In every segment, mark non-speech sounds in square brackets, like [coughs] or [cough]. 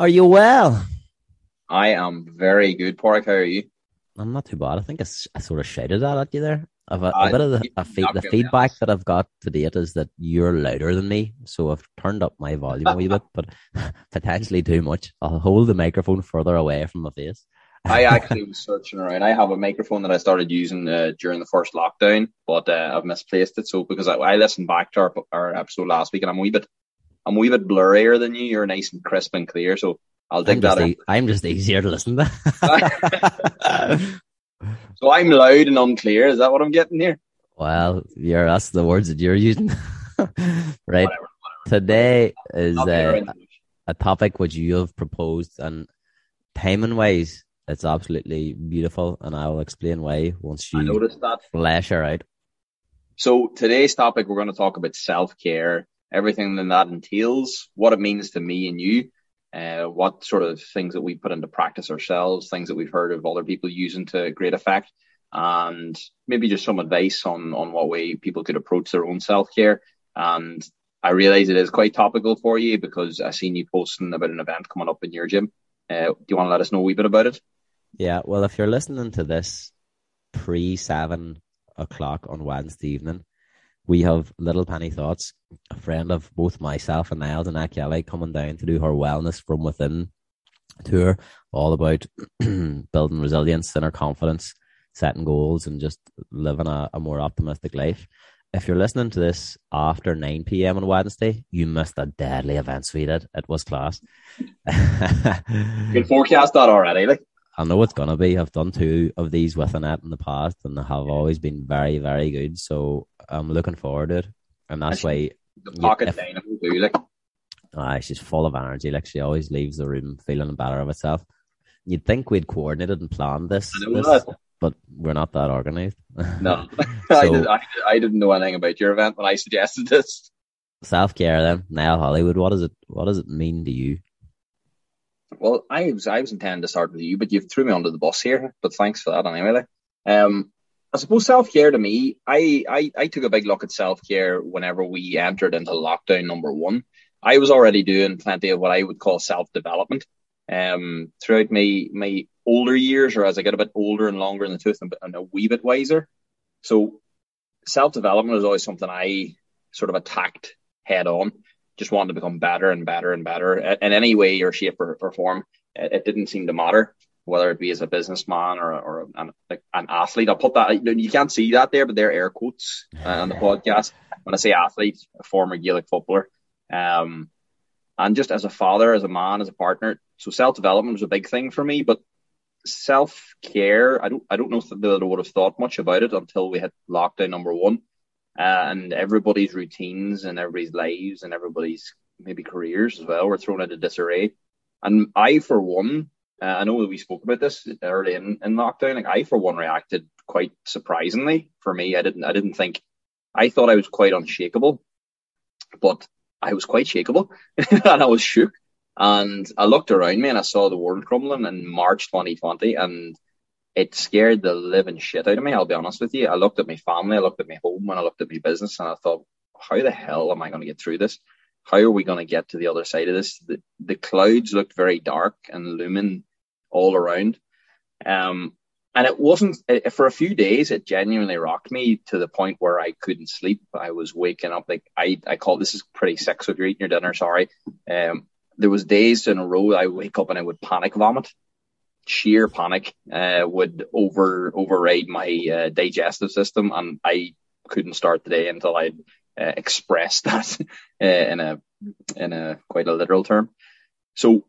Are you well? I am very good, Pork. How are you? I'm not too bad. I think I, I sort of shouted that at you there. I've a, a bit of the, fe- the feedback that I've got to date is that you're louder than me, so I've turned up my volume a wee bit, but [laughs] potentially too much. I'll hold the microphone further away from my face. I [laughs] actually was searching around. I have a microphone that I started using uh, during the first lockdown, but uh, I've misplaced it. So because I, I, listened back to our, our episode last week, and I'm a wee bit, I'm a wee bit blurrier than you. You're nice and crisp and clear, so I'll dig I'm that. E- I'm just easier to listen to. [laughs] so I'm loud and unclear. Is that what I'm getting here? Well, you're that's the words that you're using, [laughs] right? Whatever, whatever. Today is uh, a topic which you have proposed, and timing wise, it's absolutely beautiful, and I will explain why once you notice that. flesh her out. So today's topic, we're going to talk about self care, everything that that entails, what it means to me and you, uh, what sort of things that we put into practice ourselves, things that we've heard of other people using to great effect, and maybe just some advice on on what way people could approach their own self care. And I realize it is quite topical for you because I seen you posting about an event coming up in your gym. Uh, do you want to let us know a wee bit about it? Yeah, well, if you're listening to this pre seven o'clock on Wednesday evening, we have Little Penny Thoughts, a friend of both myself and Niles and Kelly, coming down to do her wellness from within tour, all about [clears throat] building resilience, inner confidence, setting goals, and just living a, a more optimistic life. If you're listening to this after 9 p.m. on Wednesday, you missed a deadly event we did. It was class. you can forecast that already, like. I know it's gonna be. I've done two of these with Annette in the past, and they have always been very, very good. So I'm looking forward to it, and that's why. The pocket if, dynamo do like. Ah, she's full of energy. Like she always leaves the room feeling better of herself. You'd think we'd coordinated and planned this, this but we're not that organized. [laughs] No, so, [laughs] I, did, I, I didn't know anything about your event when I suggested this. Self care, then. Now Hollywood. What does it? What does it mean to you? Well, I was I was intending to start with you, but you've threw me under the bus here. But thanks for that anyway. Um, I suppose self care to me, I, I I took a big look at self care whenever we entered into lockdown number one. I was already doing plenty of what I would call self development. Um, throughout my my older years, or as I get a bit older and longer in the tooth, and, a wee bit wiser. So self development was always something I sort of attacked head on just wanted to become better and better and better in any way or shape or, or form. It, it, didn't seem to matter whether it be as a businessman or, or an, like an athlete. I'll put that, you can't see that there, but they're air quotes uh, on the podcast. When I say athlete, a former Gaelic footballer. Um, and just as a father, as a man, as a partner. So self development was a big thing for me, but self care, I don't, I don't know that I would have thought much about it until we hit lockdown number one uh, and everybody's routines and everybody's lives and everybody's maybe careers as well were thrown into disarray. And I, for one, uh, I know that we spoke about this early in, in lockdown. Like I, for one, reacted quite surprisingly. For me, I didn't, I didn't think. I thought I was quite unshakable, but I was quite shakable, [laughs] and I was shook. And I looked around me and I saw the world crumbling in March 2020, and it scared the living shit out of me. I'll be honest with you. I looked at my family, I looked at my home, and I looked at my business, and I thought, how the hell am I going to get through this? How are we going to get to the other side of this? The, the clouds looked very dark and looming all around. Um, and it wasn't for a few days. It genuinely rocked me to the point where I couldn't sleep. I was waking up like I I call this is pretty sick. So if you're eating your dinner, sorry. Um, there was days in a row I wake up and I would panic vomit sheer panic uh, would over override my uh, digestive system, and I couldn't start the day until I uh, expressed [laughs] that uh, in a in a quite a literal term. So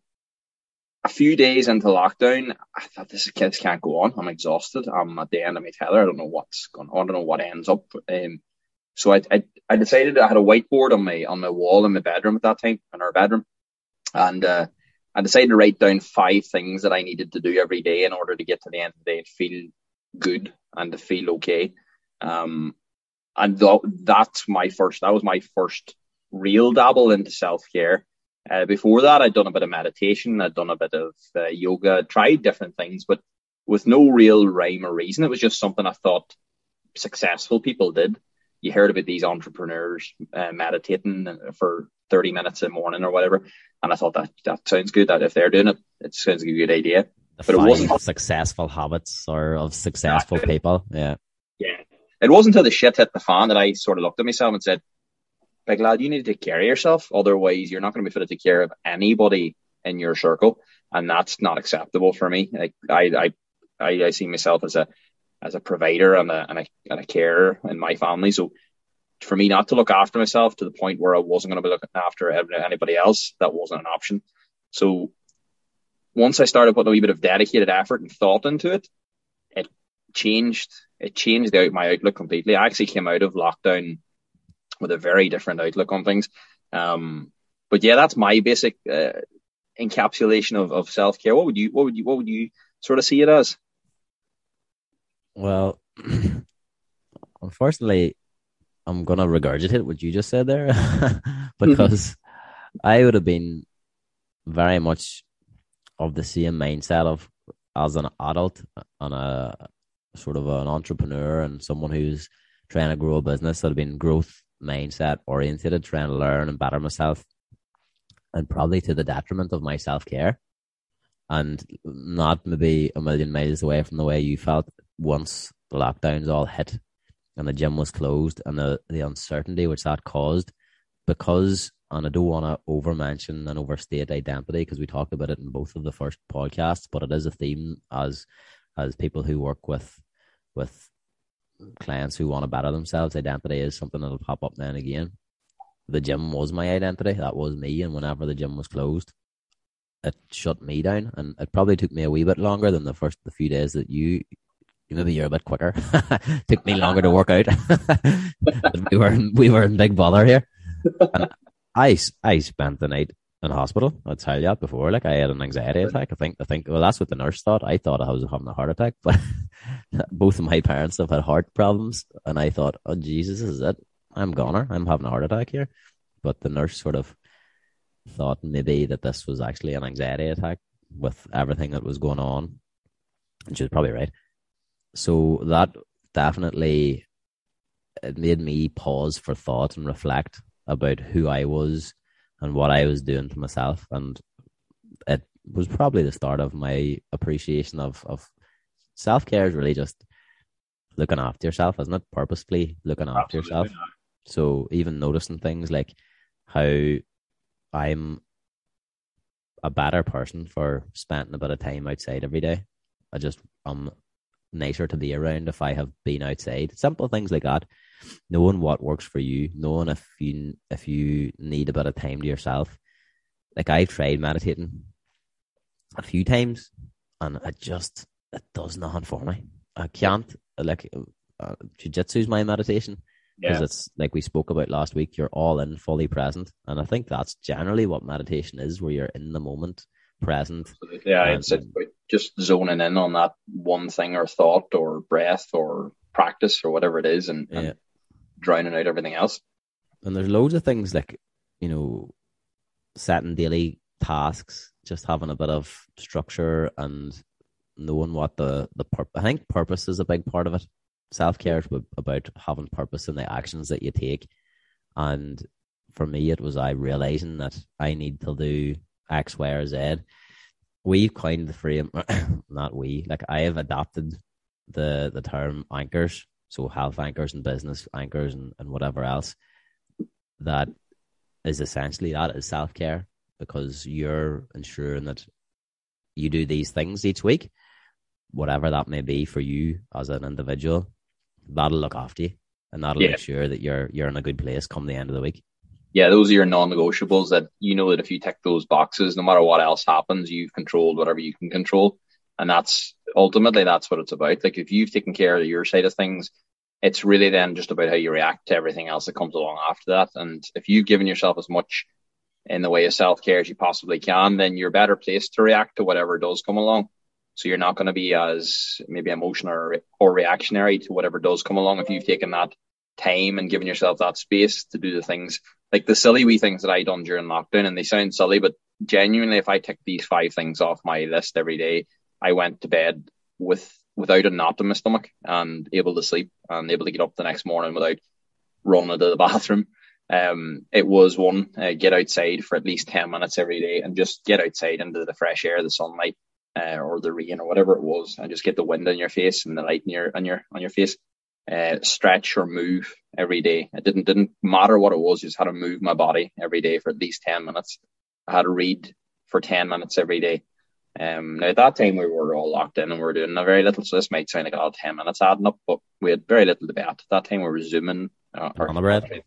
a few days into lockdown, I thought this kids can't go on. I'm exhausted. I'm at the end of my tether. I don't know what's going on. I don't know what ends up. Um, so I, I, I decided I had a whiteboard on my on my wall in my bedroom at that time in our bedroom, and uh, I decided to write down five things that I needed to do every day in order to get to the end of the day and feel good and to feel okay. Um, and th- that's my first, that was my first real dabble into self care. Uh, before that, I'd done a bit of meditation, I'd done a bit of uh, yoga, tried different things, but with no real rhyme or reason. It was just something I thought successful people did. You heard about these entrepreneurs uh, meditating for 30 minutes in the morning or whatever. And I thought that that sounds good. That if they're doing it, it sounds like a good idea. The but it wasn't successful habits or of successful people. Yeah. Yeah. It wasn't until the shit hit the fan that I sort of looked at myself and said, Big lad, you need to take care of yourself. Otherwise, you're not going to be fit to take care of anybody in your circle. And that's not acceptable for me. Like I, I, I, see myself as a, as a provider and a, and a, and a carer in my family. So for me not to look after myself to the point where I wasn't going to be looking after anybody else, that wasn't an option. So once I started putting a wee bit of dedicated effort and thought into it, it changed. It changed my outlook completely. I actually came out of lockdown with a very different outlook on things. Um, but yeah, that's my basic uh, encapsulation of, of self care. What would you what would you what would you sort of see it as? Well, [clears throat] unfortunately, I'm gonna regurgitate what you just said there [laughs] because I would have been very much of the same mindset of as an adult and a sort of an entrepreneur and someone who's trying to grow a business that have been growth mindset oriented, trying to learn and better myself, and probably to the detriment of my self care, and not maybe a million miles away from the way you felt once the lockdowns all hit and the gym was closed and the, the uncertainty which that caused. Because and I don't want to over mention and overstate identity because we talked about it in both of the first podcasts, but it is a theme as as people who work with with clients who want to better themselves. Identity is something that'll pop up and again. The gym was my identity. That was me. And whenever the gym was closed, it shut me down. And it probably took me a wee bit longer than the first the few days that you maybe you're a bit quicker. [laughs] Took me longer to work out. [laughs] we were in, we were in big bother here. And I I spent the night in hospital. I'll tell you that before. Like I had an anxiety attack. I think I think well that's what the nurse thought. I thought I was having a heart attack, but [laughs] both of my parents have had heart problems, and I thought, oh Jesus, this is it. I'm goner. I'm having a heart attack here. But the nurse sort of thought maybe that this was actually an anxiety attack with everything that was going on. And she was probably right so that definitely it made me pause for thought and reflect about who I was and what I was doing to myself. And it was probably the start of my appreciation of, of self care is really just looking after yourself, isn't it? Purposefully looking after Absolutely yourself. Not. So even noticing things like how I'm a better person for spending a bit of time outside every day. I just I'm nicer to be around if I have been outside. Simple things like that. Knowing what works for you, knowing if you if you need a bit of time to yourself. Like I've tried meditating a few times, and it just it does nothing for me. I can't like uh, jujitsu's my meditation because yeah. it's like we spoke about last week. You're all in, fully present, and I think that's generally what meditation is, where you're in the moment present. Yeah, it's, it's just zoning in on that one thing or thought or breath or practice or whatever it is and, yeah. and drowning out everything else. And there's loads of things like, you know, setting daily tasks, just having a bit of structure and knowing what the, the purpose, I think purpose is a big part of it. Self care is about having purpose in the actions that you take. And for me, it was I realizing that I need to do X, Y, or Z. We've coined the frame, [coughs] not we, like I have adopted the the term anchors, so health anchors and business anchors and, and whatever else. That is essentially that is self care because you're ensuring that you do these things each week, whatever that may be for you as an individual. That'll look after you, and that'll yeah. make sure that you're you're in a good place come the end of the week yeah, those are your non-negotiables that you know that if you tick those boxes, no matter what else happens, you've controlled whatever you can control. And that's ultimately that's what it's about. Like if you've taken care of your side of things, it's really then just about how you react to everything else that comes along after that. And if you've given yourself as much in the way of self care as you possibly can, then you're better placed to react to whatever does come along. So you're not going to be as maybe emotional or, or reactionary to whatever does come along if you've taken that time and given yourself that space to do the things like the silly wee things that I done during lockdown, and they sound silly, but genuinely, if I tick these five things off my list every day, I went to bed with without a knot in my stomach and able to sleep and able to get up the next morning without running to the [laughs] bathroom. Um, it was one uh, get outside for at least ten minutes every day and just get outside into the fresh air, the sunlight, uh, or the rain or whatever it was, and just get the wind on your face and the light in your on your on your face. Uh, stretch or move every day. It didn't didn't matter what it was. Just had to move my body every day for at least ten minutes. I had to read for ten minutes every day. Um, now at that time we were all locked in and we were doing a very little. So this might sound like all ten minutes adding up, but we had very little debate. At that time we were zooming. Uh, banana bread.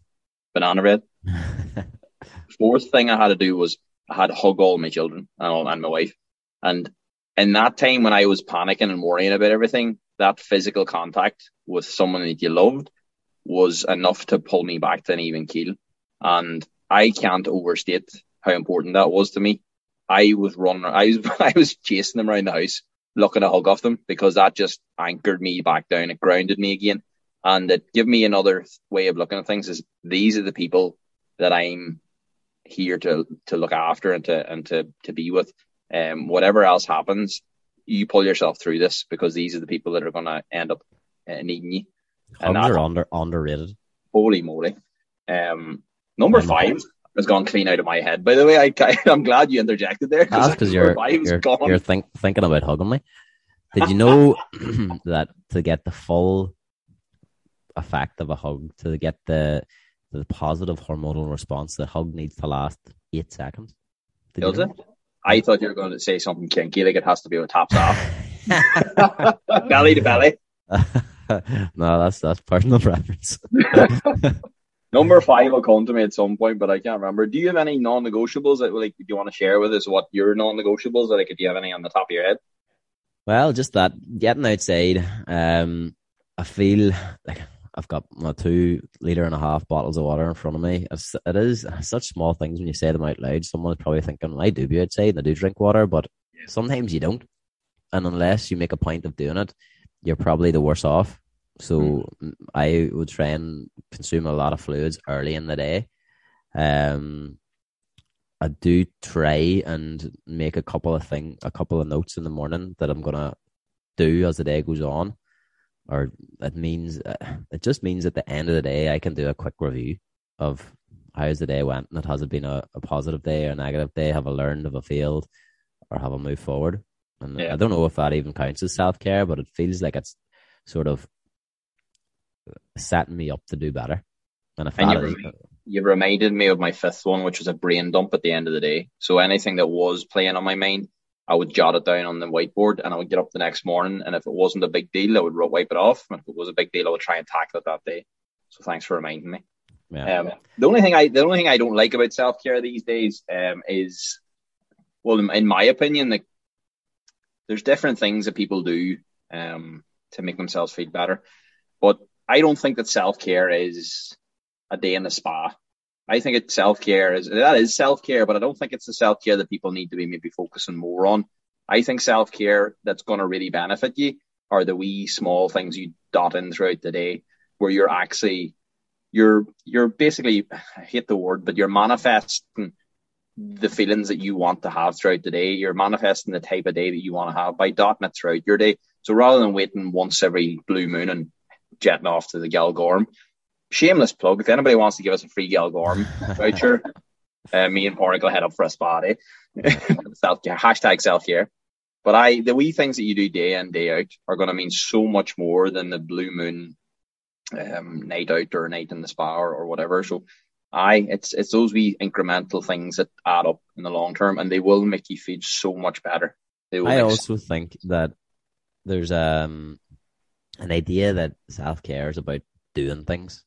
Banana bread. [laughs] Fourth thing I had to do was I had to hug all my children and, all, and my wife. And in that time when I was panicking and worrying about everything, that physical contact with someone that you loved was enough to pull me back to an even keel. And I can't overstate how important that was to me. I was running, I was, [laughs] I was chasing them around the house, looking to hug off them because that just anchored me back down. It grounded me again. And it gave me another way of looking at things is these are the people that I'm here to, to look after and to, and to, to be with. Um, whatever else happens, you pull yourself through this because these are the people that are going to end up uh, needing you. Hugs are under, underrated. Holy moly. Um, number five has gone clean out of my head. By the way, I, I am [laughs] glad you interjected there. That's because you're you're, you're think, thinking about hugging me. Did you [laughs] know [clears throat] that to get the full effect of a hug, to get the the positive hormonal response, the hug needs to last eight seconds? Did Does it? I thought you were going to say something kinky, like it has to be with tops off, [laughs] belly to belly. no, that's that's personal preference. Number five will come to me at some point, but I can't remember. Do you have any non-negotiables that like do you want to share with us? What your non-negotiables? are? Like, if you have any on the top of your head? Well, just that getting outside. Um, I feel like I've got my two liter and a half bottles of water in front of me. It's, it is such small things when you say them out loud. Someone's probably thinking, I do be outside and I do drink water, but sometimes you don't. And unless you make a point of doing it, you're probably the worse off. So mm. I would try and consume a lot of fluids early in the day. Um, I do try and make a couple of thing, a couple of notes in the morning that I'm gonna do as the day goes on, or it means it just means at the end of the day I can do a quick review of how's the day went and it has it been a, a positive day or a negative day? Have I learned? Have I failed? Or have I moved forward? And yeah. I don't know if that even counts as self care, but it feels like it's sort of setting me up to do better. And if and you, is, you reminded me of my fifth one, which was a brain dump at the end of the day. So anything that was playing on my mind, I would jot it down on the whiteboard and I would get up the next morning. And if it wasn't a big deal, I would wipe it off. And if it was a big deal, I would try and tackle it that day. So thanks for reminding me. Yeah. Um, the only thing I, the only thing I don't like about self care these days, um, is, well, in, my opinion, like there's different things that people do, um, to make themselves feel better. But I don't think that self care is a day in the spa. I think it's self care is that is self care, but I don't think it's the self care that people need to be maybe focusing more on. I think self care that's going to really benefit you are the wee small things you dot in throughout the day, where you're actually you're you're basically I hate the word, but you're manifesting the feelings that you want to have throughout the day. You're manifesting the type of day that you want to have by dotting it throughout your day. So rather than waiting once every blue moon and jetting off to the Galgorm. Shameless plug. If anybody wants to give us a free Galgorm [laughs] voucher, uh, me and Porrick will head up for a spa day. [laughs] self care, hashtag self care. But I, the wee things that you do day in, day out are going to mean so much more than the blue moon um, night out or night in the spa or, or whatever. So I, it's, it's those wee incremental things that add up in the long term and they will make you feel so much better. I also think that there's um an idea that self care is about doing things.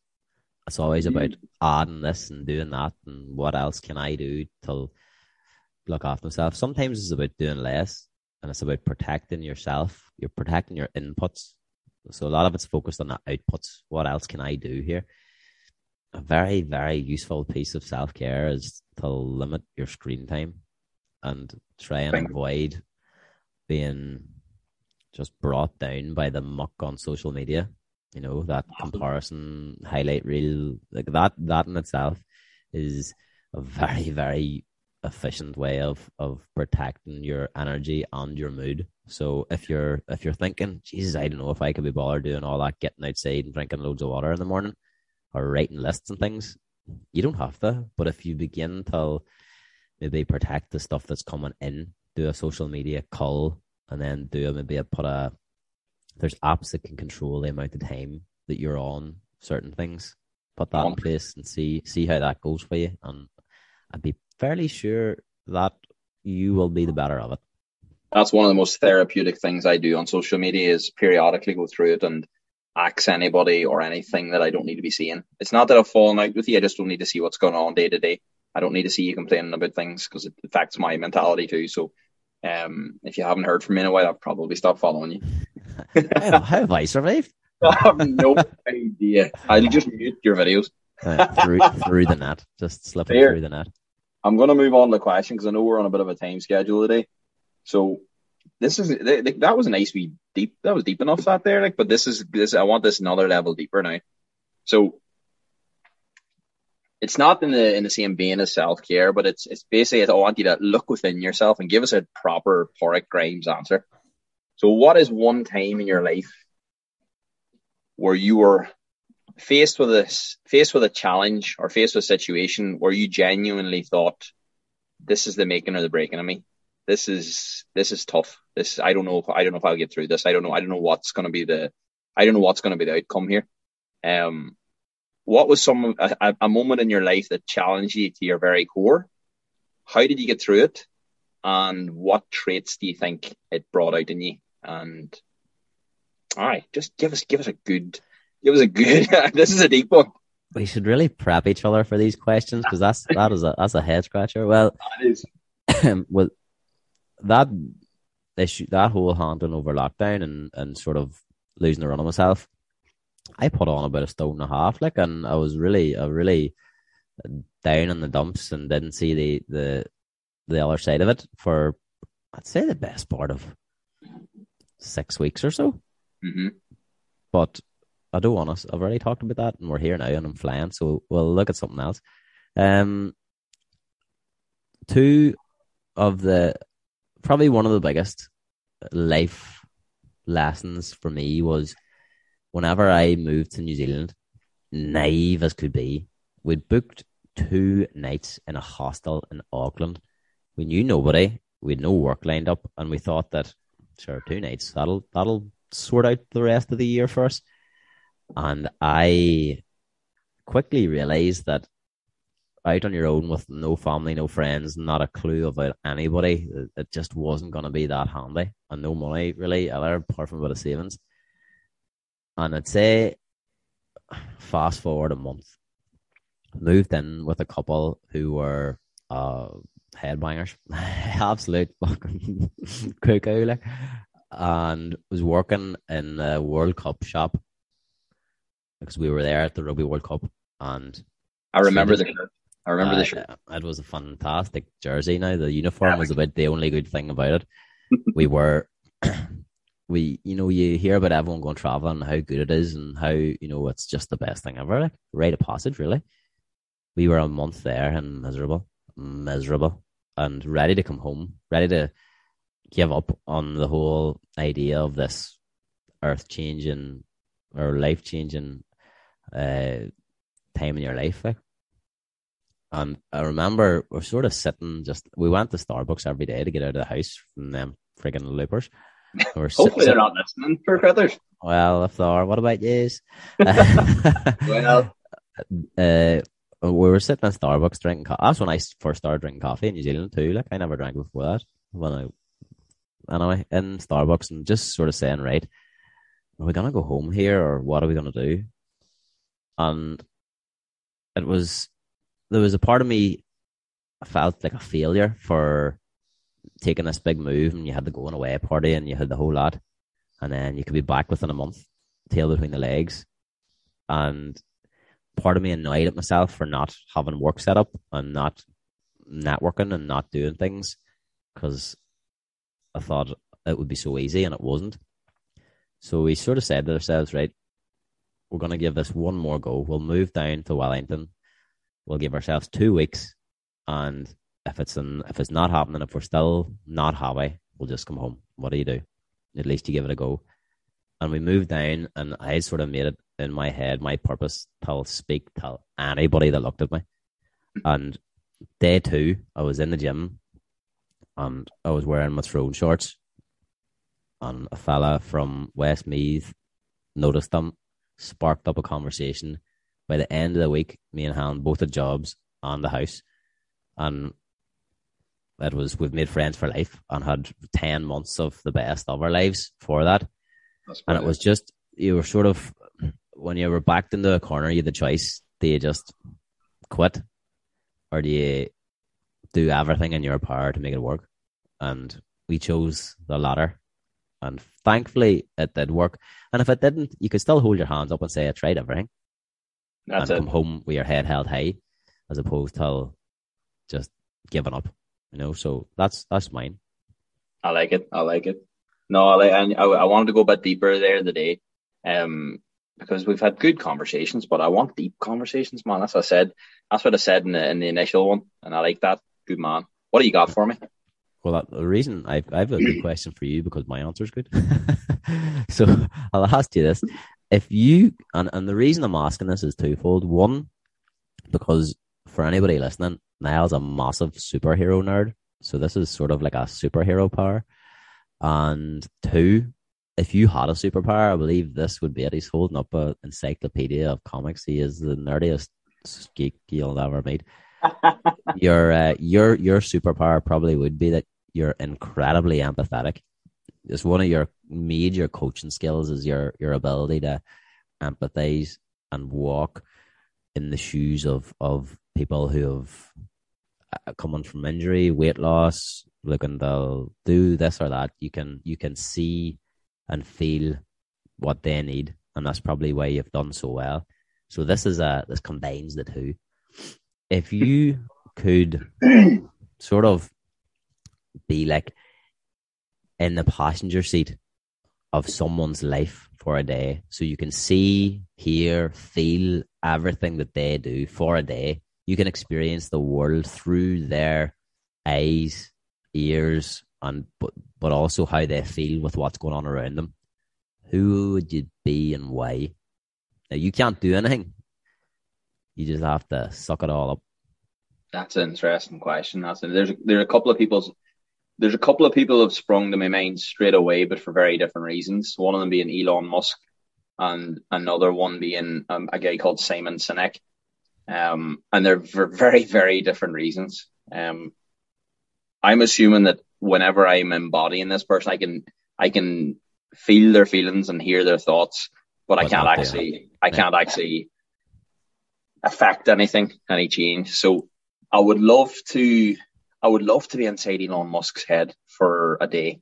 It's always mm-hmm. about adding this and doing that, and what else can I do to look after myself. Sometimes it's about doing less, and it's about protecting yourself. You're protecting your inputs. So a lot of it's focused on the outputs. What else can I do here? A very, very useful piece of self care is to limit your screen time and try and avoid being just brought down by the muck on social media. You know, that comparison highlight reel, like that, that in itself is a very, very efficient way of, of protecting your energy and your mood. So if you're, if you're thinking, Jesus, I don't know if I could be bothered doing all that, getting outside and drinking loads of water in the morning or writing lists and things, you don't have to, but if you begin to maybe protect the stuff that's coming in, do a social media call, and then do maybe a, put a there's apps that can control the amount of time that you're on certain things. Put that in place and see see how that goes for you, and I'd be fairly sure that you will be the better of it. That's one of the most therapeutic things I do on social media is periodically go through it and axe anybody or anything that I don't need to be seeing. It's not that I've fallen out with you. I just don't need to see what's going on day to day. I don't need to see you complaining about things because it affects my mentality too. So, um, if you haven't heard from me in a while, I've probably stopped following you. [laughs] how, how have I survived? [laughs] I have no idea. I'll just mute your videos. uh, through through the net, just slipping through the net. I'm going to move on to the question because I know we're on a bit of a time schedule today. So this is that was a nice wee deep. That was deep enough that there, like. But this is this. I want this another level deeper now. So it's not in the in the same vein as self care, but it's it's basically I want you to look within yourself and give us a proper Porrick Grimes answer. So, what is one time in your life where you were faced with a faced with a challenge or faced with a situation where you genuinely thought, "This is the making or the breaking of me. This is this is tough. This I don't know if I don't know if I'll get through this. I don't know. I don't know what's going to be the I don't know what's going to be the outcome here." Um, what was some a, a moment in your life that challenged you to your very core? How did you get through it? And what traits do you think it brought out in you? And all right, just give us give us a good give us a good. [laughs] this is a deep one. We should really prep each other for these questions because that's that is a that's a head scratcher. Well, that is. [clears throat] well, that issue, that whole haunting over lockdown and and sort of losing the run of myself, I put on about a stone and a half, like, and I was really, I really down in the dumps and didn't see the the the other side of it for I'd say the best part of six weeks or so. Mm-hmm. But I don't want to. I've already talked about that, and we're here now, and I'm flying. So we'll look at something else. Um, two of the probably one of the biggest life lessons for me was whenever I moved to New Zealand, naive as could be, we'd booked two nights in a hostel in Auckland. We knew nobody, we had no work lined up, and we thought that sure, two nights. That'll that'll sort out the rest of the year for us. And I quickly realized that out on your own with no family, no friends, not a clue about anybody, it just wasn't going to be that handy, and no money really either, apart from a bit of savings. And I'd say, fast forward a month, moved in with a couple who were uh, headbangers, [laughs] absolute fucking [laughs] cuckoo, like, and was working in the World Cup shop because we were there at the Rugby World Cup, and I remember the shirt. I remember uh, the shirt. It was a fantastic jersey. Now the uniform yeah, was about the only good thing about it. [laughs] we were. We, you know, you hear about everyone going traveling, and how good it is, and how you know it's just the best thing ever. Like, rite of passage, really. We were a month there and miserable, miserable and ready to come home, ready to give up on the whole idea of this earth changing or life changing uh, time in your life. Like. And I remember we're sort of sitting just, we went to Starbucks every day to get out of the house from them frigging loopers. We're Hopefully they're not listening for feathers. Well, if they are, what about yous? [laughs] well, [laughs] uh, we were sitting in Starbucks drinking coffee. That's when I first started drinking coffee in New Zealand too. Like I never drank before that. When I anyway in Starbucks and just sort of saying, right, are we gonna go home here or what are we gonna do? And it was there was a part of me I felt like a failure for taking this big move and you had to go on a away party and you had the whole lot and then you could be back within a month, tail between the legs. And part of me annoyed at myself for not having work set up and not networking and not doing things because I thought it would be so easy and it wasn't. So we sort of said to ourselves, right, we're going to give this one more go. We'll move down to Wellington. We'll give ourselves two weeks. And if it's in, if it's not happening, if we're still not happy, we'll just come home. What do you do? At least you give it a go. and we moved down, and I sort of made it in my head my purpose to speak to anybody that looked at me. And day two, I was in the gym, and I was wearing my Tyrone shorts, and a fella from Westmeath noticed them, sparked up a conversation. By the end of the week, me and Han both had jobs on the house, and it was we've made friends for life and had ten months of the best of our lives for that. And it was just you were sort of when you were backed into a corner, you had the choice: do you just quit, or do you do everything in your power to make it work? And we chose the latter, and thankfully it did work. And if it didn't, you could still hold your hands up and say, "I tried everything," That's and it. come home with your head held high, as opposed to just giving up. You know, so that's that's mine. I like it. I like it. No, I like, and I, I wanted to go a bit deeper there today, um, because we've had good conversations, but I want deep conversations, man. As I said, that's what I said in the in the initial one, and I like that. Good man. What do you got for me? Well, that, the reason I I have a good question for you because my answer is good. [laughs] so I'll ask you this: if you and and the reason I'm asking this is twofold. One, because for anybody listening, Niall's a massive superhero nerd, so this is sort of like a superhero power. And two, if you had a superpower, I believe this would be it. He's holding up an encyclopedia of comics. He is the nerdiest geek you'll ever meet. [laughs] your uh, your your superpower probably would be that you're incredibly empathetic. It's one of your major coaching skills is your your ability to empathize and walk in the shoes of of people who have uh, come on from injury, weight loss, looking they'll do this or that. You can you can see and feel what they need, and that's probably why you've done so well. So this is a this combines the two. If you [clears throat] could sort of be like in the passenger seat of someone's life for a day, so you can see, hear, feel everything that they do for a day. You can experience the world through their eyes, ears, and but but also how they feel with what's going on around them. Who would you be and why? Now you can't do anything. You just have to suck it all up. That's an interesting question. That's there's there are a couple of people's there's a couple of people have sprung to my mind straight away, but for very different reasons. One of them being Elon Musk, and another one being um, a guy called Simon Sinek. Um, and they're for very very different reasons. Um, I'm assuming that whenever I'm embodying this person, I can I can feel their feelings and hear their thoughts, but, I can't actually I can't actually affect anything, any change. So I would love to I would love to be inside Elon Musk's head for a day,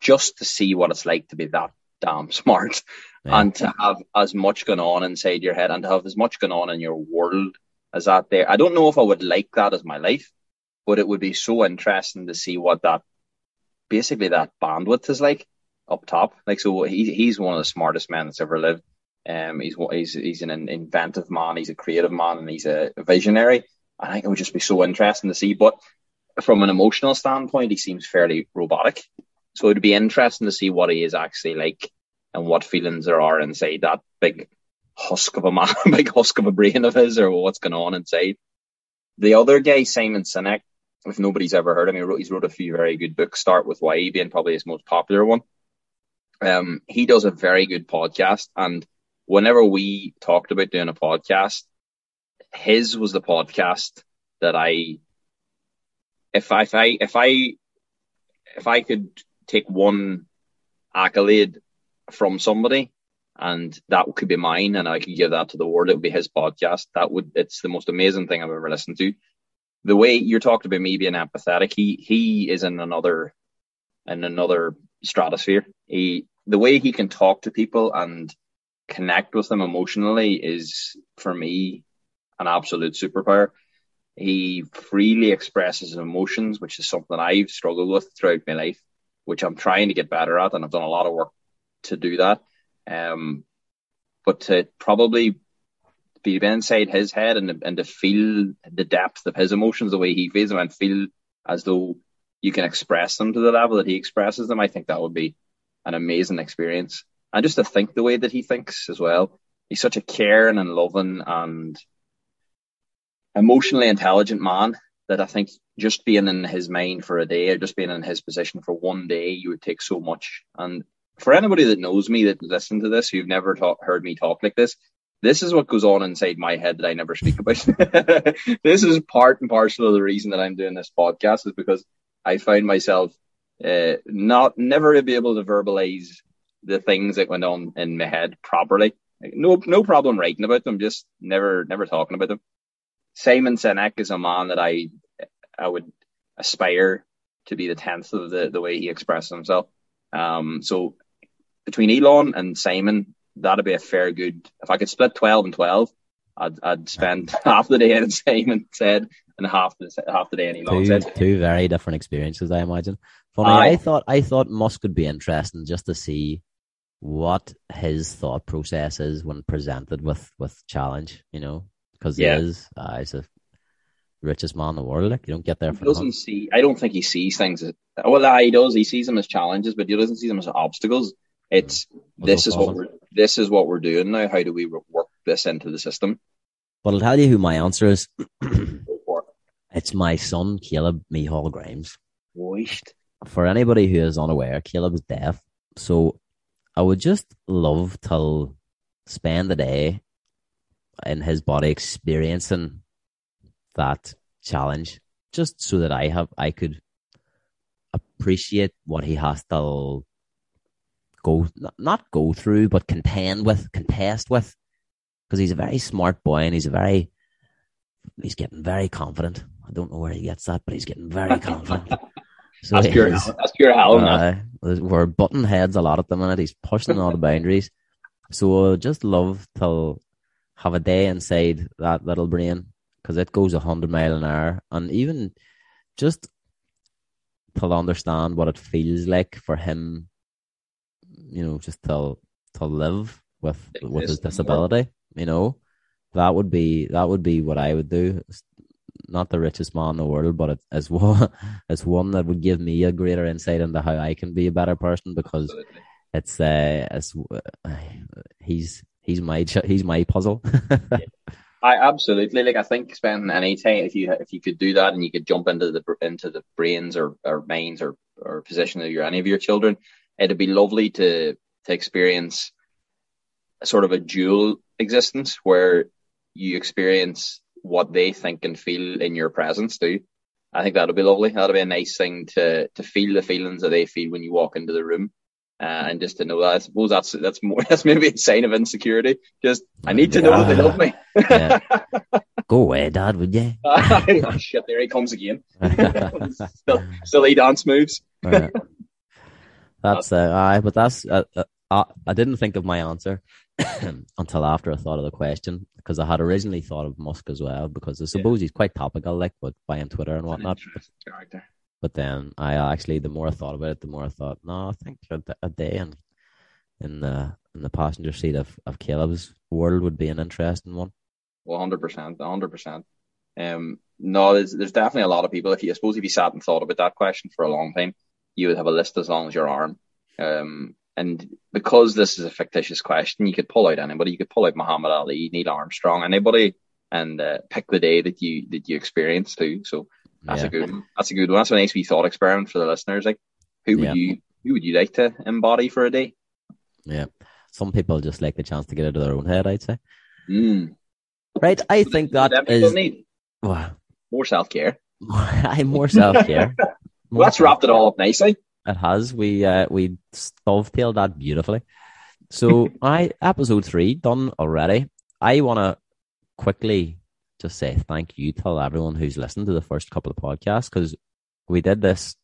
just to see what it's like to be that damn [laughs] smart Yeah. and to have as much going on inside your head and to have as much going on in your world as that there. I don't know if I would like that as my life, but it would be so interesting to see what that basically that bandwidth is like up top. Like so, he, he's one of the smartest men that's ever lived. Um, he's he's he's an inventive man. He's a creative man, and he's a visionary. I think it would just be so interesting to see. But from an emotional standpoint, he seems fairly robotic. So it'd be interesting to see what he is actually like and what feelings there are inside that big husk of a man, [laughs] big husk of a brain of his, or what's going on inside. The other guy, Simon Sinek, if nobody's ever heard of him, he's wrote a few very good books. Start with Why being probably his most popular one. Um, he does a very good podcast, and whenever we talked about doing a podcast, his was the podcast that I, if I, if I, if I, if I could take one accolade from somebody and that could be mine and I could give that to the world, it would be his podcast. That would, it's the most amazing thing I've ever listened to. The way you're talking about me being empathetic, he, he is in another, in another stratosphere. He, the way he can talk to people and connect with them emotionally is for me an absolute superpower. He freely expresses emotions, which is something I've struggled with throughout my life, which I'm trying to get better at, and I've done a lot of work to do that. Um, but to probably be inside his head and, and to feel the depth of his emotions, the way he feels them, and feel as though you can express them to the level that he expresses them, I think that would be an amazing experience. and just to think the way that he thinks as well. He's such a caring and loving and emotionally intelligent man that I think just being in his mind for a day or just being in his position for one day, you would take so much. And for anybody that knows me that listen to this, who've never talk, heard me talk like this, this is what goes on inside my head that I never speak about. [laughs] this is part and parcel of the reason that I'm doing this podcast is because I find myself uh, not never be able to verbalize the things that went on in my head properly. No, no problem writing about them, just never, never talking about them. Simon Sinek is a man that I, I would aspire to be the tenth of the, the way he expresses himself. Um, so between Elon and Simon, that'd be a fair good. If I could split twelve and twelve, I'd I'd spend [laughs] half the day in Simon said and half the half the day in Elon two, said. Two very different experiences, I imagine. Funny, I, I thought I thought Musk would be interesting just to see what his thought process is when presented with with challenge. You know, because yeah. he is uh, he's the richest man in the world. Like you don't get there. He doesn't see. I don't think he sees things. As, well, he does. He sees them as challenges, but he doesn't see them as obstacles. It's this is what we're this is what we're doing now. How do we work this into the system? But I'll tell you who my answer is. [clears throat] it's my son, Caleb Mihal Grimes. For anybody who is unaware, Caleb's deaf. So I would just love to spend the day in his body experiencing that challenge just so that I have I could appreciate what he has to go not go through but contend with contest with because he's a very smart boy and he's a very he's getting very confident. I don't know where he gets that, but he's getting very [laughs] confident. So that's pure. That's pure hell. Uh, we're button heads a lot at the minute. He's pushing all the boundaries. So I just love to have a day inside that little brain because it goes a hundred mile an hour, and even just to understand what it feels like for him you know, just to to live with with his disability. You know, that would be that would be what I would do. It's not the richest man in the world, but it, it's [laughs] one it's one that would give me a greater insight into how I can be a better person because Absolutely. it's uh it's uh, he's he's my he's my puzzle. yeah. [laughs] I absolutely like. I think spending any time if you if you could do that and you could jump into the into the brains or, or minds or or position of your any of your children, it'd be lovely to to experience a sort of a dual existence where you experience what they think and feel in your presence too. I think that'll be lovely. That'll be a nice thing to to feel the feelings that they feel when you walk into the room, uh, and just to know that. I suppose that's that's more [laughs] that's maybe a sign of insecurity. Just I need to know uh, they love me. yeah. Go away, Dad, would you? [laughs] oh, shit! There he comes again. [laughs] still, still he dance moves. That's uh, I, but that's uh, uh, I didn't think of my answer [clears throat] until after I thought of the question because I had originally thought of Musk as well because I suppose yeah. he's quite topical, like with buying Twitter and whatnot. But, but, then I actually, the more I thought about it, the more I thought, no, I think a, day in in the in the passenger seat of of Caleb's world would be an interesting one. Hundred percent, hundred percent. Um, no, there's there's definitely a lot of people. If you I suppose if you sat and thought about that question for a long time, you would have a list as long as your arm. Um, and because this is a fictitious question, you could pull out anybody. You could pull out Muhammad Ali, Neil Armstrong, anybody, and uh, pick the day that you that you experience too. So that's yeah. a good. One. That's a good one. That's a nice wee thought experiment for the listeners. Like, who would yeah. you who would you like to embody for a day? Yeah, some people just like the chance to get out of their own head. I'd say. Mm. Right, I think that is. Need? Wow. More self care. [laughs] I'm more self care. [laughs] well, that's wrapped it all up nicely. It has. We uh, we dovetailed that beautifully. So [laughs] I episode three done already. I want to quickly just say thank you to everyone who's listened to the first couple of podcasts because we did this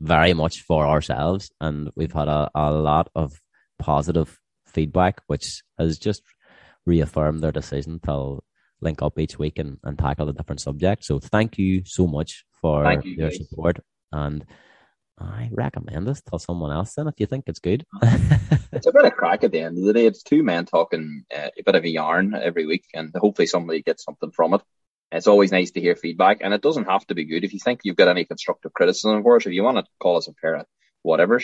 very much for ourselves and we've had a, a lot of positive feedback which has just reaffirmed their decision to link up each week and, and tackle a different subject. So thank you so much for you, your guys. support and I recommend this to someone else then if you think it's good. it's a bit of [laughs] crack at the end of the day. It's two men talking uh, a bit of a yarn every week and hopefully somebody gets something from it. It's always nice to hear feedback and it doesn't have to be good. If you think you've got any constructive criticism for us, if you want to call us a pair of whatever,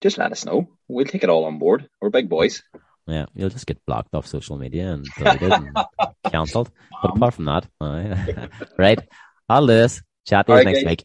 just let us know. We'll take it all on board. We're big boys. Yeah, you'll just get blocked off social media and deleted and [laughs] cancelled. But apart from that, [laughs] right? I'll do this. Chat to you next week.